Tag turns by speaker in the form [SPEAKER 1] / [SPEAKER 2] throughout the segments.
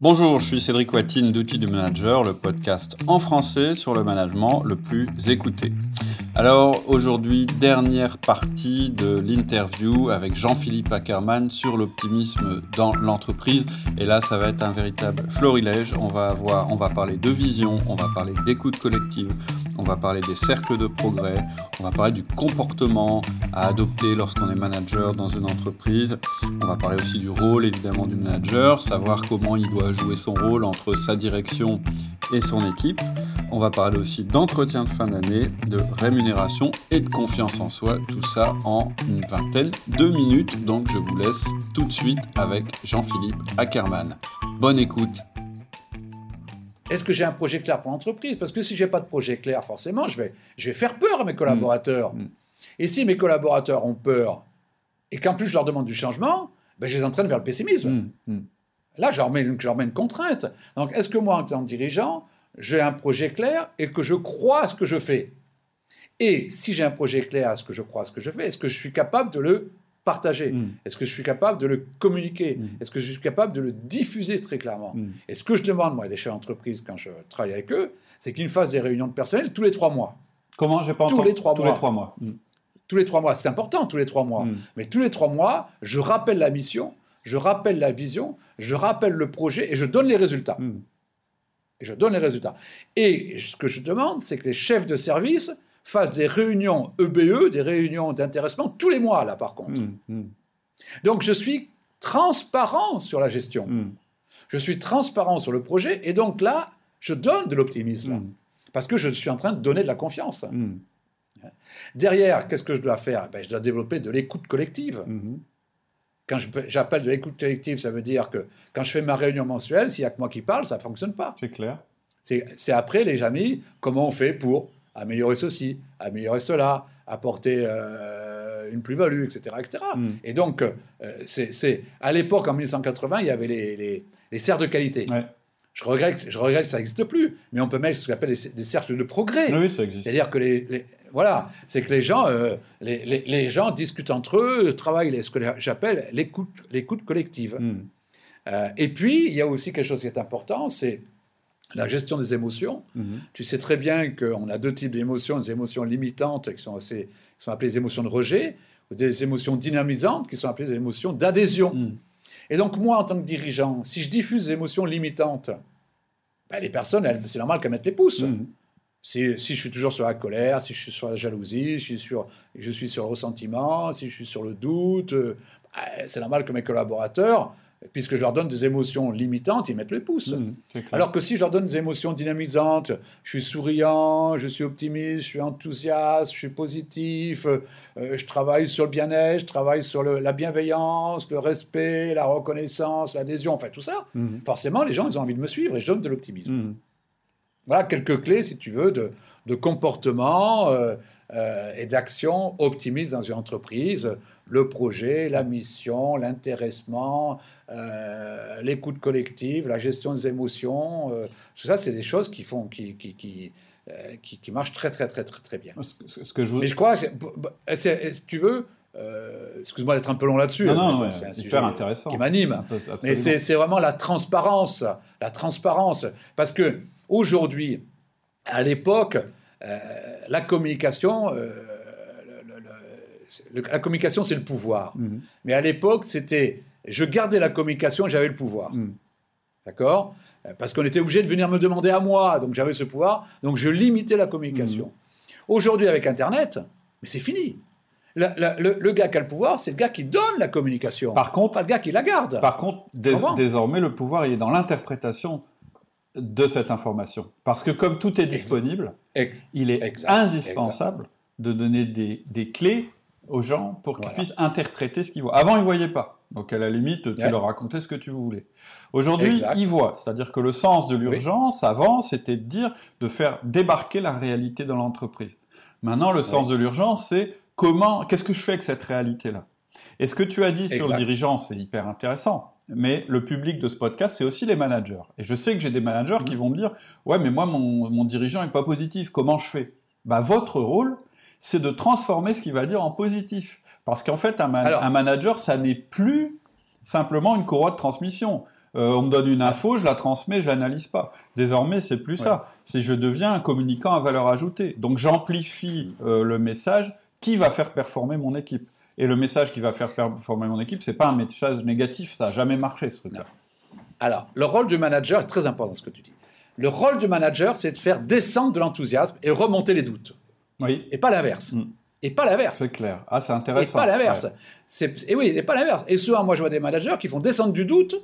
[SPEAKER 1] Bonjour, je suis Cédric Watine d'Outils du Manager, le podcast en français sur le management le plus écouté. Alors aujourd'hui, dernière partie de l'interview avec Jean-Philippe Ackermann sur l'optimisme dans l'entreprise. Et là, ça va être un véritable florilège. On va avoir, on va parler de vision, on va parler d'écoute collective, on va parler des cercles de progrès, on va parler du comportement à adopter lorsqu'on est manager dans une entreprise. On va parler aussi du rôle évidemment du manager, savoir comment il doit jouer son rôle entre sa direction et son équipe. On va parler aussi d'entretien de fin d'année, de rémunération et de confiance en soi. Tout ça en une vingtaine de minutes. Donc je vous laisse tout de suite avec Jean-Philippe Ackermann. Bonne écoute.
[SPEAKER 2] Est-ce que j'ai un projet clair pour l'entreprise? Parce que si j'ai pas de projet clair, forcément, je vais, je vais faire peur à mes collaborateurs.
[SPEAKER 1] Mm.
[SPEAKER 2] Et si mes collaborateurs ont peur et qu'en plus je leur demande du changement, ben je les entraîne vers le pessimisme.
[SPEAKER 1] Mm, mm.
[SPEAKER 2] Là, je leur, mets, je leur mets une contrainte. Donc, est-ce que moi, en tant que dirigeant, j'ai un projet clair et que je crois à ce que je fais? Et si j'ai un projet clair à ce que je crois à ce que je fais, est-ce que je suis capable de le partager
[SPEAKER 1] Mm.
[SPEAKER 2] Est-ce que je suis capable de le communiquer?
[SPEAKER 1] Mm.
[SPEAKER 2] Est-ce que je suis capable de le diffuser très clairement?
[SPEAKER 1] Mm.
[SPEAKER 2] Et ce que je demande, moi, des chefs d'entreprise, quand je travaille avec eux, c'est qu'ils me fassent des réunions de personnel tous les trois mois.
[SPEAKER 1] Comment? J'ai pas
[SPEAKER 2] Tous les trois
[SPEAKER 1] Tous
[SPEAKER 2] mois.
[SPEAKER 1] les trois mois.
[SPEAKER 2] Tous les trois mois, c'est important, tous les trois mois. Mais tous les trois mois, je rappelle la mission, je rappelle la vision, je rappelle le projet et je donne les résultats. Et je donne les résultats. Et ce que je demande, c'est que les chefs de service fassent des réunions EBE, des réunions d'intéressement, tous les mois, là, par contre.
[SPEAKER 1] Mm. Mm.
[SPEAKER 2] Donc, je suis transparent sur la gestion.
[SPEAKER 1] Mm.
[SPEAKER 2] Je suis transparent sur le projet. Et donc là, je donne de l'optimisme. Parce que je suis en train de donner de la confiance. Derrière, qu'est-ce que je dois faire? Ben, Je dois développer de l'écoute collective. Quand j'appelle de l'écoute collective, ça veut dire que quand je fais ma réunion mensuelle, s'il n'y a que moi qui parle, ça ne fonctionne pas.
[SPEAKER 1] C'est clair.
[SPEAKER 2] C'est après, les amis, comment on fait pour améliorer ceci, améliorer cela, apporter euh, une plus-value, etc. etc.
[SPEAKER 1] Mm.
[SPEAKER 2] Et donc, euh, c'est à l'époque, en 1980, il y avait les, les, les cercles de qualité.
[SPEAKER 1] Ouais.
[SPEAKER 2] Je, regrette, je regrette que ça n'existe plus, mais on peut mettre ce qu'on appelle des cercles de progrès.
[SPEAKER 1] Oui, ça existe.
[SPEAKER 2] C'est-à-dire que les, les- voilà, c'est que les gens, euh, les, les- les gens discutent entre eux, travaillent ce que j'appelle l'écoute, l'écoute collective.
[SPEAKER 1] Mm.
[SPEAKER 2] Euh, et puis, il y a aussi quelque chose qui est important, c'est la gestion des émotions.
[SPEAKER 1] Mhm.
[SPEAKER 2] Tu sais très bien qu'on a deux types d'émotions, des émotions limitantes qui sont, assez, qui sont appelées des émotions de rejet, ou des émotions dynamisantes qui sont appelées des émotions d'adhésion.
[SPEAKER 1] Mm.
[SPEAKER 2] Et donc moi, en tant que dirigeant, si je diffuse des émotions limitantes, ben, les personnes, c'est normal qu'elles mettent les pouces.
[SPEAKER 1] Mm.
[SPEAKER 2] Si, si je suis toujours sur la colère, si je suis sur la jalousie, si je suis sur, je suis sur le ressentiment, si je suis sur le doute, euh, ben, c'est normal que mes collaborateurs, puisque je leur donne des émotions limitantes, ils mettent les pouces.
[SPEAKER 1] Mm. C'est clair.
[SPEAKER 2] Alors que si je leur donne des émotions dynamisantes, je suis souriant, je suis optimiste, je suis enthousiaste, je suis positif, euh, je travaille sur le bien-être, je travaille sur le- la bienveillance, le respect, la reconnaissance, l'adhésion, enfin tout ça,
[SPEAKER 1] Mhm.
[SPEAKER 2] forcément les gens ils ont envie de me suivre et je donne de l'optimisme.
[SPEAKER 1] Mm.
[SPEAKER 2] Voilà quelques clés, si tu veux, de, de comportement euh, euh, et d'action optimistes dans une entreprise. Le projet, la mission, l'intéressement, euh, l'écoute collective, la gestion des émotions. euh, tout ça, c'est des choses qui, font, qui, qui, qui, qui, qui marchent très, très, très, très, très bien.
[SPEAKER 1] Ce, que je.
[SPEAKER 2] Mais je crois, c'est- si tu veux, euh, excuse-moi d'être un peu long là-dessus.
[SPEAKER 1] Non, non, ouais,
[SPEAKER 2] c'est un sujet
[SPEAKER 1] intéressant.
[SPEAKER 2] Qui m'anime. Mais c'est vraiment la transparence, la transparence. Parce que aujourd'hui, à l'époque, euh, la communication, euh, le- le- le- le- la communication, c'est le pouvoir.
[SPEAKER 1] Mhm.
[SPEAKER 2] Mais à l'époque, c'était, je gardais la communication et j'avais le pouvoir.
[SPEAKER 1] Mm.
[SPEAKER 2] D'accord? Parce qu'on était obligé de venir me demander à moi, donc j'avais ce pouvoir, donc je limitais la communication.
[SPEAKER 1] Mm.
[SPEAKER 2] Aujourd'hui, avec Internet, mais c'est fini. La- la- le, le gars qui a le pouvoir, c'est le gars qui donne la communication.
[SPEAKER 1] Par contre,
[SPEAKER 2] pas le gars qui la garde.
[SPEAKER 1] Par contre, dés-
[SPEAKER 2] Comment?
[SPEAKER 1] désormais, le pouvoir il est dans l'interprétation de cette information. Parce que comme tout est disponible, il est
[SPEAKER 2] Exact,
[SPEAKER 1] indispensable de donner des, des clés aux gens pour qu'ils
[SPEAKER 2] Voilà.
[SPEAKER 1] puissent interpréter ce qu'ils voient. Avant, ils ne voyaient pas. Donc, à la limite, tu
[SPEAKER 2] Ouais.
[SPEAKER 1] leur racontais ce que tu voulais. Aujourd'hui, ils voient. C'est-à-dire que le sens de l'urgence, avant, c'était de dire, de faire débarquer la réalité dans l'entreprise. Maintenant, le sens de l'urgence, c'est comment, qu'est-ce que je fais avec cette réalité-là? Et ce que tu as dit sur le dirigeant, c'est hyper intéressant. Mais le public de ce podcast, c'est aussi les managers. Et je sais que j'ai des managers
[SPEAKER 2] Mhm.
[SPEAKER 1] qui vont me dire, ouais, mais moi, mon, mon dirigeant est pas positif. Comment je fais? Bah, votre rôle, c'est de transformer ce qu'il va dire en positif. Parce qu'en fait, un, man-
[SPEAKER 2] Alors-
[SPEAKER 1] un manager, ça n'est plus simplement une courroie de transmission. Euh, on me donne une info, je la transmets, je l'analyse pas. Désormais, c'est plus ça. C'est je deviens un communicant à valeur ajoutée. Donc j'amplifie euh, le message qui va faire performer mon équipe. Et le message qui va faire performer mon équipe, c'est pas un message négatif, ça a jamais marché ce truc-là.
[SPEAKER 2] Alors, le rôle du manager est très important ce que tu dis. Le rôle du manager, c'est de faire descendre de l'enthousiasme et remonter les doutes.
[SPEAKER 1] Oui.
[SPEAKER 2] Et pas l'inverse.
[SPEAKER 1] Mm.
[SPEAKER 2] Et pas l'inverse.
[SPEAKER 1] C'est clair. Ah, c'est
[SPEAKER 2] Et
[SPEAKER 1] intéressant.
[SPEAKER 2] pas l'inverse.
[SPEAKER 1] Ouais.
[SPEAKER 2] Et oui, et pas l'inverse. Et souvent, moi, je vois des managers qui font descendre du doute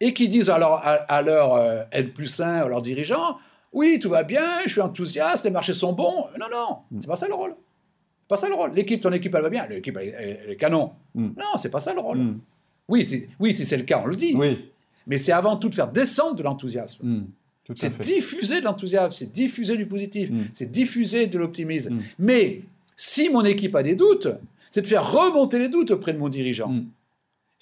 [SPEAKER 2] et qui disent à leur, à, à leur euh, N plus 1, à leurs dirigeants, oui, tout va bien, je suis enthousiaste, les marchés sont bons. Non, non,
[SPEAKER 1] Mm.
[SPEAKER 2] c'est pas ça le rôle. Pas ça le rôle. L'équipe, ton équipe, elle va bien. L'équipe, elle, elle- elle est canon.
[SPEAKER 1] Mm.
[SPEAKER 2] Non, c'est pas ça le rôle.
[SPEAKER 1] Mm.
[SPEAKER 2] Oui, c'est- oui, si c'est le cas, on le dit.
[SPEAKER 1] Oui.
[SPEAKER 2] Mais c'est avant tout de faire descendre de l'enthousiasme.
[SPEAKER 1] Mm. À
[SPEAKER 2] C'est diffuser de l'enthousiasme, c'est diffuser du positif, c'est diffuser de l'optimisme. Mais si mon équipe a des doutes, c'est de faire remonter les doutes auprès de mon dirigeant.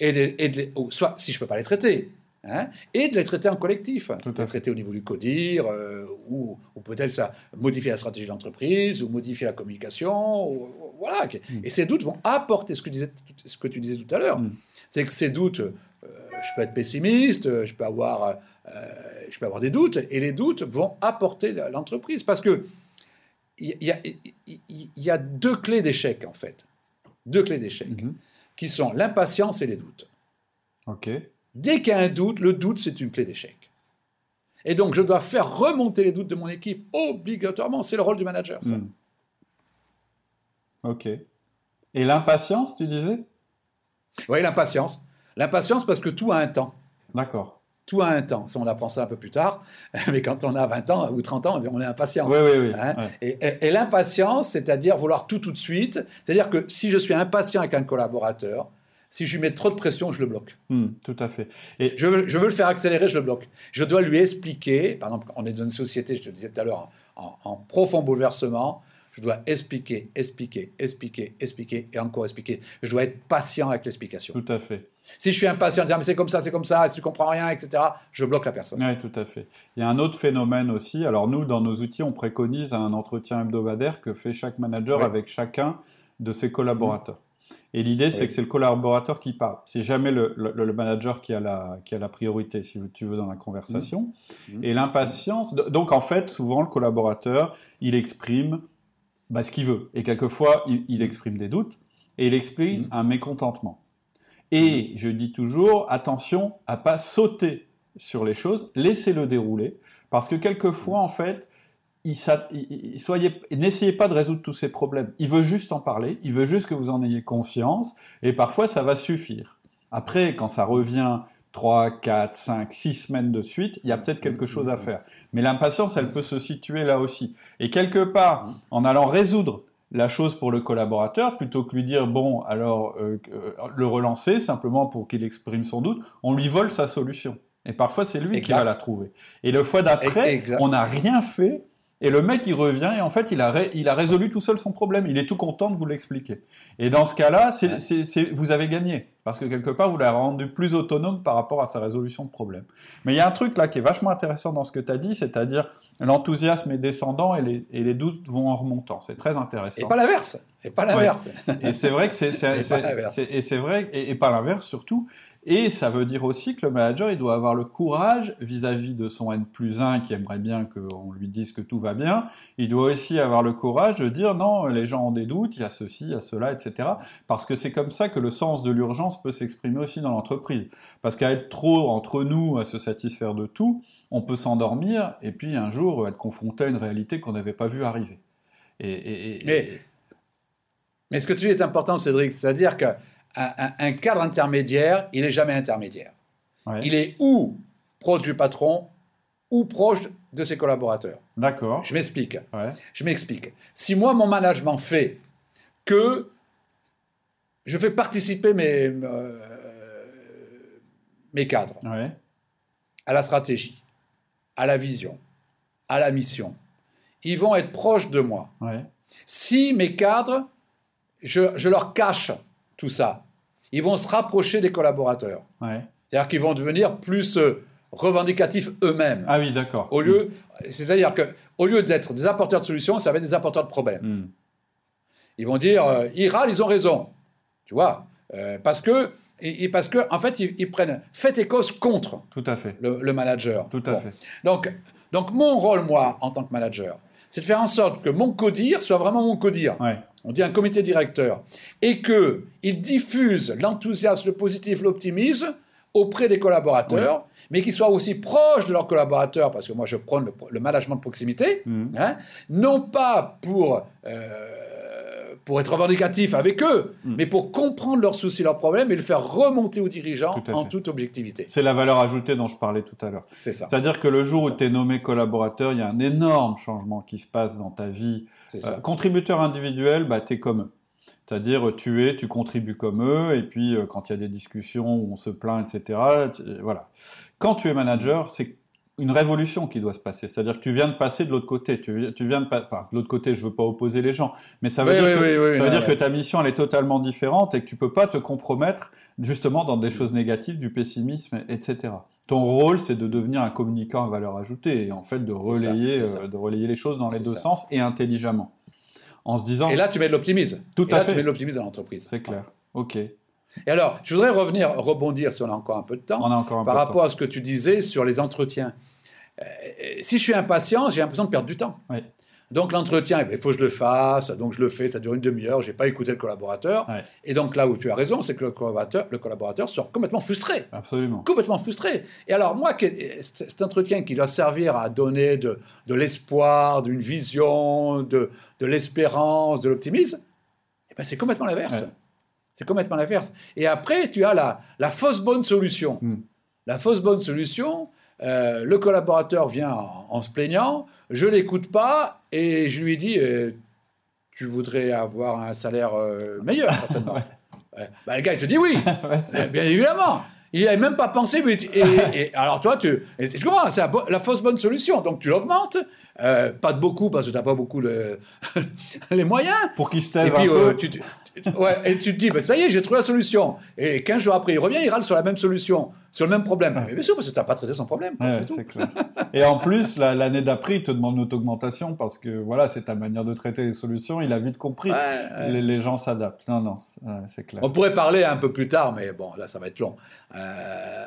[SPEAKER 2] Et de, et de les- ou soit, si je ne peux pas les traiter, hein, et de les traiter en collectif.
[SPEAKER 1] Tout
[SPEAKER 2] de les traiter au niveau du CODIR, euh, ou, ou peut-être ça modifier la stratégie de l'entreprise, ou modifier la communication. ou- voilà. Et ces doutes vont apporter ce que, disais- ce que tu disais tout à l'heure.
[SPEAKER 1] Mm.
[SPEAKER 2] C'est que ces doutes, euh, je peux être pessimiste, je peux avoir, euh, je peux avoir des doutes, et les doutes vont apporter l'entreprise. Parce que il y, a- il y- il y a deux clés d'échec, en fait. Deux clés d'échec,
[SPEAKER 1] Mhm.
[SPEAKER 2] qui sont l'impatience et les doutes.
[SPEAKER 1] Ok.
[SPEAKER 2] Dès qu'il y a un doute, le doute, c'est une clé d'échec. Et donc, je dois faire remonter les doutes de mon équipe obligatoirement. C'est le rôle du manager, ça.
[SPEAKER 1] Mm. Ok. Et l'impatience, tu disais?
[SPEAKER 2] Voyez, l'impatience. L'impatience parce que tout a un temps.
[SPEAKER 1] D'accord.
[SPEAKER 2] Tout a un temps. Ça, on apprend ça un peu plus tard. Mais quand on a 20 ans ou 30 ans, on est impatient.
[SPEAKER 1] Oui, oui, oui.
[SPEAKER 2] Hein
[SPEAKER 1] Ouais.
[SPEAKER 2] Et, et- et l'impatience, c'est-à-dire vouloir tout tout de suite. C'est-à-dire que si je suis impatient avec un collaborateur, si je lui mets trop de pression, je le bloque.
[SPEAKER 1] Mm, tout à fait. Et
[SPEAKER 2] Je veux, je veux le faire accélérer, je le bloque. Je dois lui expliquer, par exemple, on est dans une société, je te disais tout à l'heure, en, en profond bouleversement, je dois expliquer, expliquer, expliquer, expliquer et encore expliquer. Je dois être patient avec l'explication.
[SPEAKER 1] tout à fait.
[SPEAKER 2] Si je suis impatient, dire mais c'est comme ça, c'est comme ça, si tu comprends rien, etc., je bloque la personne.
[SPEAKER 1] Oui, tout à fait. Il y a un autre phénomène aussi. Alors nous, dans nos outils, on préconise un entretien hebdomadaire que fait chaque manager
[SPEAKER 2] Oui.
[SPEAKER 1] avec chacun de ses collaborateurs. Et l'idée, c'est que c'est le collaborateur qui parle. C'est jamais le, le- le manager qui a, la, qui a la priorité, si tu veux, dans la conversation.
[SPEAKER 2] Mhm.
[SPEAKER 1] Et l'impatience... Donc en fait, souvent, le collaborateur, il exprime bah, ce qu'il veut. Et quelquefois, il, il exprime des doutes et il exprime
[SPEAKER 2] Mhm.
[SPEAKER 1] un mécontentement. Et je dis toujours, attention à pas sauter sur les choses, laissez-le dérouler, parce que quelquefois, en fait, il s'a- il- il- soyez, n'essayez pas de résoudre tous ces problèmes. Il veut juste en parler, il veut juste que vous en ayez conscience, et parfois ça va suffire. Après, quand ça revient 3, 4, 5, 6 semaines de suite, il y a peut-être quelque chose à faire. Mais l'impatience, elle peut se situer là aussi. Et quelque part, en allant résoudre la chose pour le collaborateur, plutôt que lui dire, bon, alors, euh, euh, le relancer simplement pour qu'il exprime son doute, on lui vole sa solution. Et parfois, c'est lui qui va la trouver. Et le fois d'après, on n'a rien fait, et le mec, il revient, et en fait, il a, ré- il a résolu tout seul son problème. Il est tout content de vous l'expliquer. Et dans ce cas-là, vous avez gagné. Parce que quelque part, vous l'avez rendu plus autonome par rapport à sa résolution de problème. Mais il y a un truc là qui est vachement intéressant dans ce que tu as dit, c'est-à-dire l'enthousiasme est descendant et les, et les doutes vont en remontant. C'est très intéressant.
[SPEAKER 2] Et pas l'inverse. Et pas l'inverse.
[SPEAKER 1] Et c'est vrai que c'est,
[SPEAKER 2] Et
[SPEAKER 1] et, et pas l'inverse surtout. Et ça veut dire aussi que le manager, il doit avoir le courage vis-à-vis de son N plus 1 qui aimerait bien qu'on lui dise que tout va bien. Il doit aussi avoir le courage de dire non, les gens ont des doutes, il y a ceci, il y a cela, etc. Parce que c'est comme ça que le sens de l'urgence peut s'exprimer aussi dans l'entreprise. Parce qu'à être trop entre nous, à se satisfaire de tout, on peut s'endormir et puis un jour être confronté à une réalité qu'on n'avait pas vu arriver. Et,
[SPEAKER 2] Mais- Mais ce que tu dis est important, Cédric, c'est-à-dire qu'un un, un cadre intermédiaire, il n'est jamais intermédiaire.
[SPEAKER 1] ouais.
[SPEAKER 2] Il est ou proche du patron ou proche de ses collaborateurs.
[SPEAKER 1] D'accord.
[SPEAKER 2] Je m'explique.
[SPEAKER 1] Ouais.
[SPEAKER 2] Je m'explique. Si moi, mon management fait que je fais participer mes, euh, mes cadres
[SPEAKER 1] Ouais.
[SPEAKER 2] à la stratégie, à la vision, à la mission, ils vont être proches de moi. Si mes cadres, je, je leur cache tout ça, ils vont se rapprocher des collaborateurs.
[SPEAKER 1] Ouais.
[SPEAKER 2] C'est-à-dire qu'ils vont devenir plus euh, revendicatifs eux-mêmes.
[SPEAKER 1] Ah oui, d'accord.
[SPEAKER 2] Au lieu, c'est-à-dire que au lieu d'être des apporteurs de solutions, ça va être des apporteurs de problèmes.
[SPEAKER 1] Hmm.
[SPEAKER 2] Ils vont dire, euh, ils râlent, ils ont raison. Tu vois Euh, Parce que Et, et parce que en fait, ils, ils prennent fait et cause contre
[SPEAKER 1] Tout à fait.
[SPEAKER 2] le, le manager.
[SPEAKER 1] Tout à
[SPEAKER 2] Bon.
[SPEAKER 1] fait.
[SPEAKER 2] Donc, donc mon rôle, moi, en tant que manager, c'est de faire en sorte que mon codir soit vraiment mon codir.
[SPEAKER 1] Ouais.
[SPEAKER 2] On dit un comité directeur. Et que il diffuse l'enthousiasme, le positif, l'optimisme auprès des collaborateurs, mais qu'ils soient aussi proches de leurs collaborateurs, parce que moi je prône le, le management de proximité,
[SPEAKER 1] Mhm.
[SPEAKER 2] hein, non pas pour, euh, pour être revendicatif avec eux, mais pour comprendre leurs soucis, leurs problèmes et le faire remonter aux dirigeants
[SPEAKER 1] Tout
[SPEAKER 2] en
[SPEAKER 1] fait.
[SPEAKER 2] toute objectivité.
[SPEAKER 1] C'est la valeur ajoutée dont je parlais tout à l'heure.
[SPEAKER 2] C'est ça.
[SPEAKER 1] C'est-à-dire que le jour où tu es nommé collaborateur, il y a un énorme changement qui se passe dans ta vie. Euh, contributeur individuel, bah, tu es comme eux. C'est-à-dire, tu es, tu contribues comme eux, et puis euh, quand il y a des discussions où on se plaint, etc., tu- euh, voilà. Quand tu es manager, c'est une révolution qui doit se passer. C'est-à-dire que tu viens de passer de l'autre côté. Tu, vi- tu viens de pas, enfin, de l'autre côté, je veux pas opposer les gens, mais ça veut
[SPEAKER 2] Oui,
[SPEAKER 1] dire,
[SPEAKER 2] oui,
[SPEAKER 1] que,
[SPEAKER 2] oui, oui,
[SPEAKER 1] ça veut
[SPEAKER 2] non,
[SPEAKER 1] dire
[SPEAKER 2] mais-
[SPEAKER 1] que ta mission, elle est totalement différente et que tu peux pas te compromettre justement dans des choses négatives, du pessimisme, etc. Ton rôle, c'est de devenir un communicant à valeur ajoutée et en fait de relayer,
[SPEAKER 2] ça.
[SPEAKER 1] euh, de relayer les choses dans les deux
[SPEAKER 2] ça.
[SPEAKER 1] sens et intelligemment. En se disant,
[SPEAKER 2] Et là, tu mets de l'optimisme.
[SPEAKER 1] Tout
[SPEAKER 2] Et
[SPEAKER 1] à
[SPEAKER 2] là,
[SPEAKER 1] fait.
[SPEAKER 2] tu mets de l'optimisme dans l'entreprise.
[SPEAKER 1] c'est clair. Ok.
[SPEAKER 2] Et alors, je voudrais revenir, rebondir, si on a encore un peu de temps,
[SPEAKER 1] On a encore un
[SPEAKER 2] par
[SPEAKER 1] peu de
[SPEAKER 2] rapport à ce que tu disais sur les entretiens. Euh, si je suis impatient, j'ai l'impression de perdre du temps.
[SPEAKER 1] Ouais.
[SPEAKER 2] Donc l'entretien, eh ben, il faut que je le fasse, donc je le fais, ça dure une demi-heure, j'ai pas écouté le collaborateur.
[SPEAKER 1] Ouais.
[SPEAKER 2] Et donc là où tu as raison, c'est que le collaborateur, le collaborateur sort complètement frustré.
[SPEAKER 1] Absolument.
[SPEAKER 2] Complètement frustré. Et alors, moi, cet entretien qui doit servir à donner de, de l'espoir, d'une vision, de, de l'espérance, de l'optimisme, eh ben, c'est complètement l'inverse.
[SPEAKER 1] Ouais.
[SPEAKER 2] C'est complètement l'inverse. Et après, tu as la, la fausse bonne solution. La fausse bonne solution, euh, le collaborateur vient en, en se plaignant, je l'écoute pas et je lui dis euh, Tu voudrais avoir un salaire euh, meilleur, certainement. Ouais. Bah, le gars, il te dit oui.
[SPEAKER 1] Ouais,
[SPEAKER 2] Bien évidemment. Il n'avait même pas pensé. Mais tu- et, et alors toi, tu, et tu comprends, c'est la, fausse bonne solution. Donc tu l'augmentes, euh, pas de beaucoup parce que tu n'as pas beaucoup le- les moyens.
[SPEAKER 1] Pour qu'il se taise
[SPEAKER 2] puis
[SPEAKER 1] un
[SPEAKER 2] euh,
[SPEAKER 1] peu.
[SPEAKER 2] tu, tu- ouais, et tu te dis, bah, ça y est, j'ai trouvé la solution. Et 15 jours après, il revient, il râle sur la même solution, sur le même problème. Mais bien sûr, parce que tu n'as pas traité son problème. quoi,
[SPEAKER 1] Ouais,
[SPEAKER 2] c'est
[SPEAKER 1] clair. Et en plus, la- l'année d'après, il te demande une augmentation parce que voilà, c'est ta manière de traiter les solutions. Il a vite compris.
[SPEAKER 2] Ouais, ouais.
[SPEAKER 1] Les, les gens s'adaptent. Non, non, c'est clair.
[SPEAKER 2] On pourrait parler un peu plus tard, mais bon, là, ça va être long. Euh,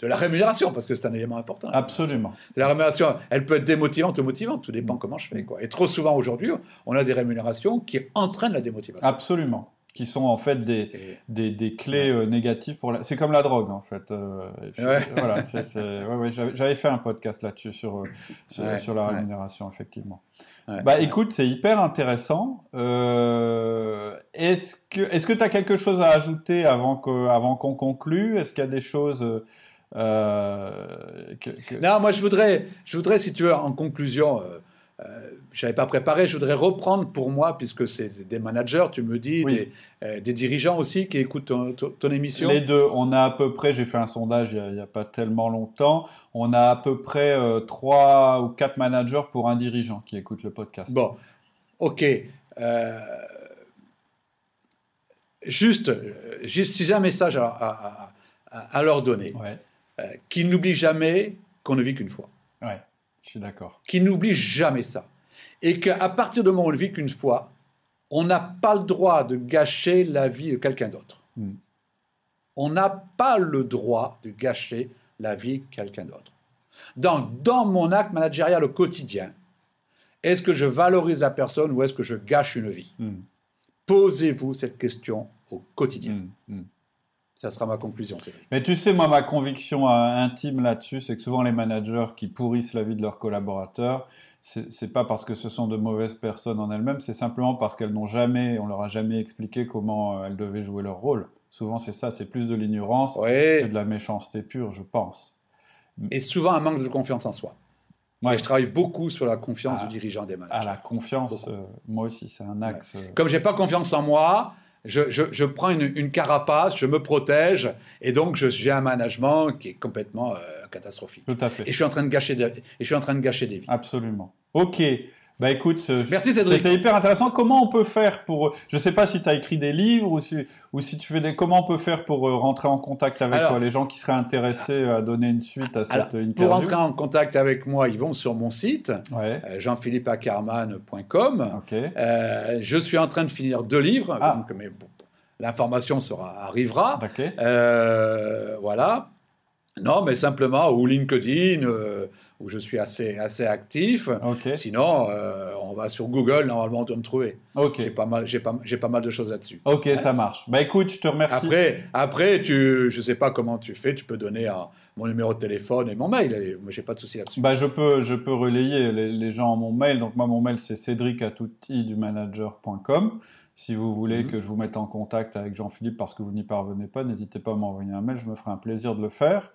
[SPEAKER 2] de la rémunération, parce que c'est un élément important.
[SPEAKER 1] Absolument.
[SPEAKER 2] La rémunération, elle peut être démotivante ou motivante, tout dépend comment je fais. Quoi. Et trop souvent aujourd'hui, on a des rémunérations qui entraînent la démotivation.
[SPEAKER 1] Absolument. Qui sont en fait des, des, des clés euh, négatives pour la... C'est comme la drogue, en fait. euh, et puis,
[SPEAKER 2] Ouais.
[SPEAKER 1] Voilà, c'est, c'est- ouais, ouais, j'avais fait un podcast là-dessus sur, euh, sur, la rémunération, effectivement. Bah, écoute, c'est hyper intéressant. Euh, est-ce que est-ce que tu as quelque chose à ajouter avant que avant qu'on conclue? Est-ce qu'il y a des choses euh, que, que-
[SPEAKER 2] Non, moi je voudrais, je voudrais, si tu veux, en conclusion, euh, euh, j'avais pas préparé, je voudrais reprendre pour moi, puisque c'est des managers, tu me dis,
[SPEAKER 1] Oui.
[SPEAKER 2] des, euh, des dirigeants aussi qui écoutent ton, ton- ton émission.
[SPEAKER 1] Les deux, on a à peu près, j'ai fait un sondage il y a, pas tellement longtemps, on a à peu près trois ou quatre managers pour un dirigeant qui écoute le podcast.
[SPEAKER 2] Bon, ok. juste, juste, si j'ai un message à, à- à- à leur donner,
[SPEAKER 1] Ouais,
[SPEAKER 2] euh, qu'ils n'oublient jamais qu'on ne vit qu'une fois.
[SPEAKER 1] ouais, je suis d'accord.
[SPEAKER 2] Qu'ils n'oublient jamais ça. Et qu'à partir du moment où on ne vit qu'une fois, on n'a pas le droit de gâcher la vie de quelqu'un d'autre.
[SPEAKER 1] Mm.
[SPEAKER 2] On n'a pas le droit de gâcher la vie de quelqu'un d'autre. Donc, dans mon acte managérial au quotidien, est-ce que je valorise la personne ou est-ce que je gâche une vie?
[SPEAKER 1] Mm,
[SPEAKER 2] Posez-vous cette question au quotidien.
[SPEAKER 1] mm, mm.
[SPEAKER 2] Ça sera ma conclusion.
[SPEAKER 1] Mais tu sais, moi, ma conviction euh, intime là-dessus, c'est que souvent les managers qui pourrissent la vie de leurs collaborateurs, c'est pas parce que ce sont de mauvaises personnes en elles-mêmes, c'est simplement parce qu'elles n'ont jamais, on leur a jamais expliqué comment euh, elles devaient jouer leur rôle. Souvent, c'est ça, c'est plus de l'ignorance que
[SPEAKER 2] Oui.
[SPEAKER 1] de la méchanceté pure, je pense.
[SPEAKER 2] Et souvent un manque de confiance en soi.
[SPEAKER 1] Ouais.
[SPEAKER 2] Et je travaille beaucoup sur la confiance
[SPEAKER 1] Ah.
[SPEAKER 2] du dirigeant des managers.
[SPEAKER 1] Ah, la confiance, euh, moi aussi, c'est un axe. euh,
[SPEAKER 2] Comme j'ai pas confiance en moi, je, je, je prends une, une carapace, je me protège, et donc j'ai un management qui est complètement euh, catastrophique.
[SPEAKER 1] Tout à fait.
[SPEAKER 2] Et je suis en train de gâcher, et je suis en train de gâcher des vies.
[SPEAKER 1] Absolument. Ok. Bah écoute, euh. C'était hyper intéressant. Comment on peut faire pour, je sais pas si tu as écrit des livres ou si, ou si tu fais des, comment on peut faire pour euh, rentrer en contact avec
[SPEAKER 2] Alors-
[SPEAKER 1] toi, les gens qui seraient intéressés à donner une suite à cette
[SPEAKER 2] Alors,
[SPEAKER 1] interview?
[SPEAKER 2] pour entrer en contact avec moi, ils vont sur mon site,
[SPEAKER 1] Ouais.
[SPEAKER 2] euh, jean-philippe-ackerman.com. Euh, je suis en train de finir deux livres.
[SPEAKER 1] Ah.
[SPEAKER 2] donc, mais bon, l'information sera arrivera.
[SPEAKER 1] Ok.
[SPEAKER 2] Euh, voilà. Non, mais simplement, ou LinkedIn, euh, où je suis assez, assez actif. Sinon, euh, on va sur Google, normalement, on doit me trouver. J'ai pas, mal- j'ai pas, j'ai pas mal de choses là-dessus.
[SPEAKER 1] Ok, ça marche. Bah écoute, je te remercie.
[SPEAKER 2] Après, après tu, je sais pas comment tu fais, tu peux donner un- mon numéro de téléphone et mon mail. Et moi, j'ai pas de souci là-dessus.
[SPEAKER 1] Bah, je peux, je peux relayer les, les gens à mon mail. Donc, moi, mon mail, c'est cédric.outildumanager.com. Si vous voulez
[SPEAKER 2] Mhm.
[SPEAKER 1] que je vous mette en contact avec Jean-Philippe parce que vous n'y parvenez pas, n'hésitez pas à m'envoyer un mail. Je me ferai un plaisir de le faire.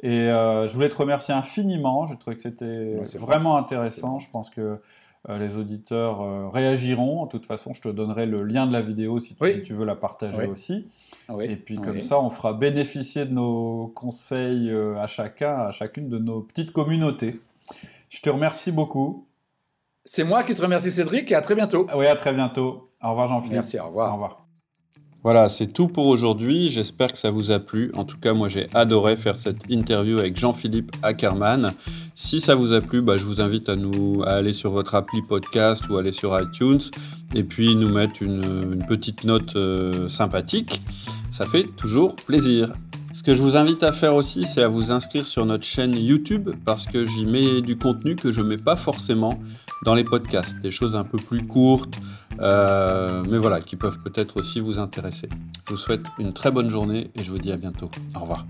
[SPEAKER 1] Et euh, je voulais te remercier infiniment. J'ai trouvé que c'était
[SPEAKER 2] Ouais,
[SPEAKER 1] vraiment intéressant. Je pense que euh, les auditeurs euh, réagiront. De toute façon, je te donnerai le lien de la vidéo si,
[SPEAKER 2] Oui.
[SPEAKER 1] si tu veux la partager
[SPEAKER 2] Oui.
[SPEAKER 1] aussi.
[SPEAKER 2] Oui.
[SPEAKER 1] Et puis comme ça, on fera bénéficier de nos conseils à chacun, à chacune de nos petites communautés. Je te remercie beaucoup.
[SPEAKER 2] C'est moi qui te remercie, Cédric, et à très bientôt.
[SPEAKER 1] Oui, à très bientôt. Au revoir Jean-Philippe.
[SPEAKER 2] Merci, au revoir.
[SPEAKER 1] Au revoir. Voilà, c'est tout pour aujourd'hui. J'espère que ça vous a plu. En tout cas, moi, j'ai adoré faire cette interview avec Jean-Philippe Ackermann. Si ça vous a plu, bah, je vous invite à, nous, aller sur votre appli podcast ou aller sur iTunes et puis nous mettre une, petite note euh, sympathique. Ça fait toujours plaisir. Ce que je vous invite à faire aussi, c'est à vous inscrire sur notre chaîne YouTube parce que j'y mets du contenu que je mets pas forcément dans les podcasts, des choses un peu plus courtes, mais voilà, qui peuvent peut-être aussi vous intéresser. Je vous souhaite une très bonne journée et je vous dis à bientôt. Au revoir.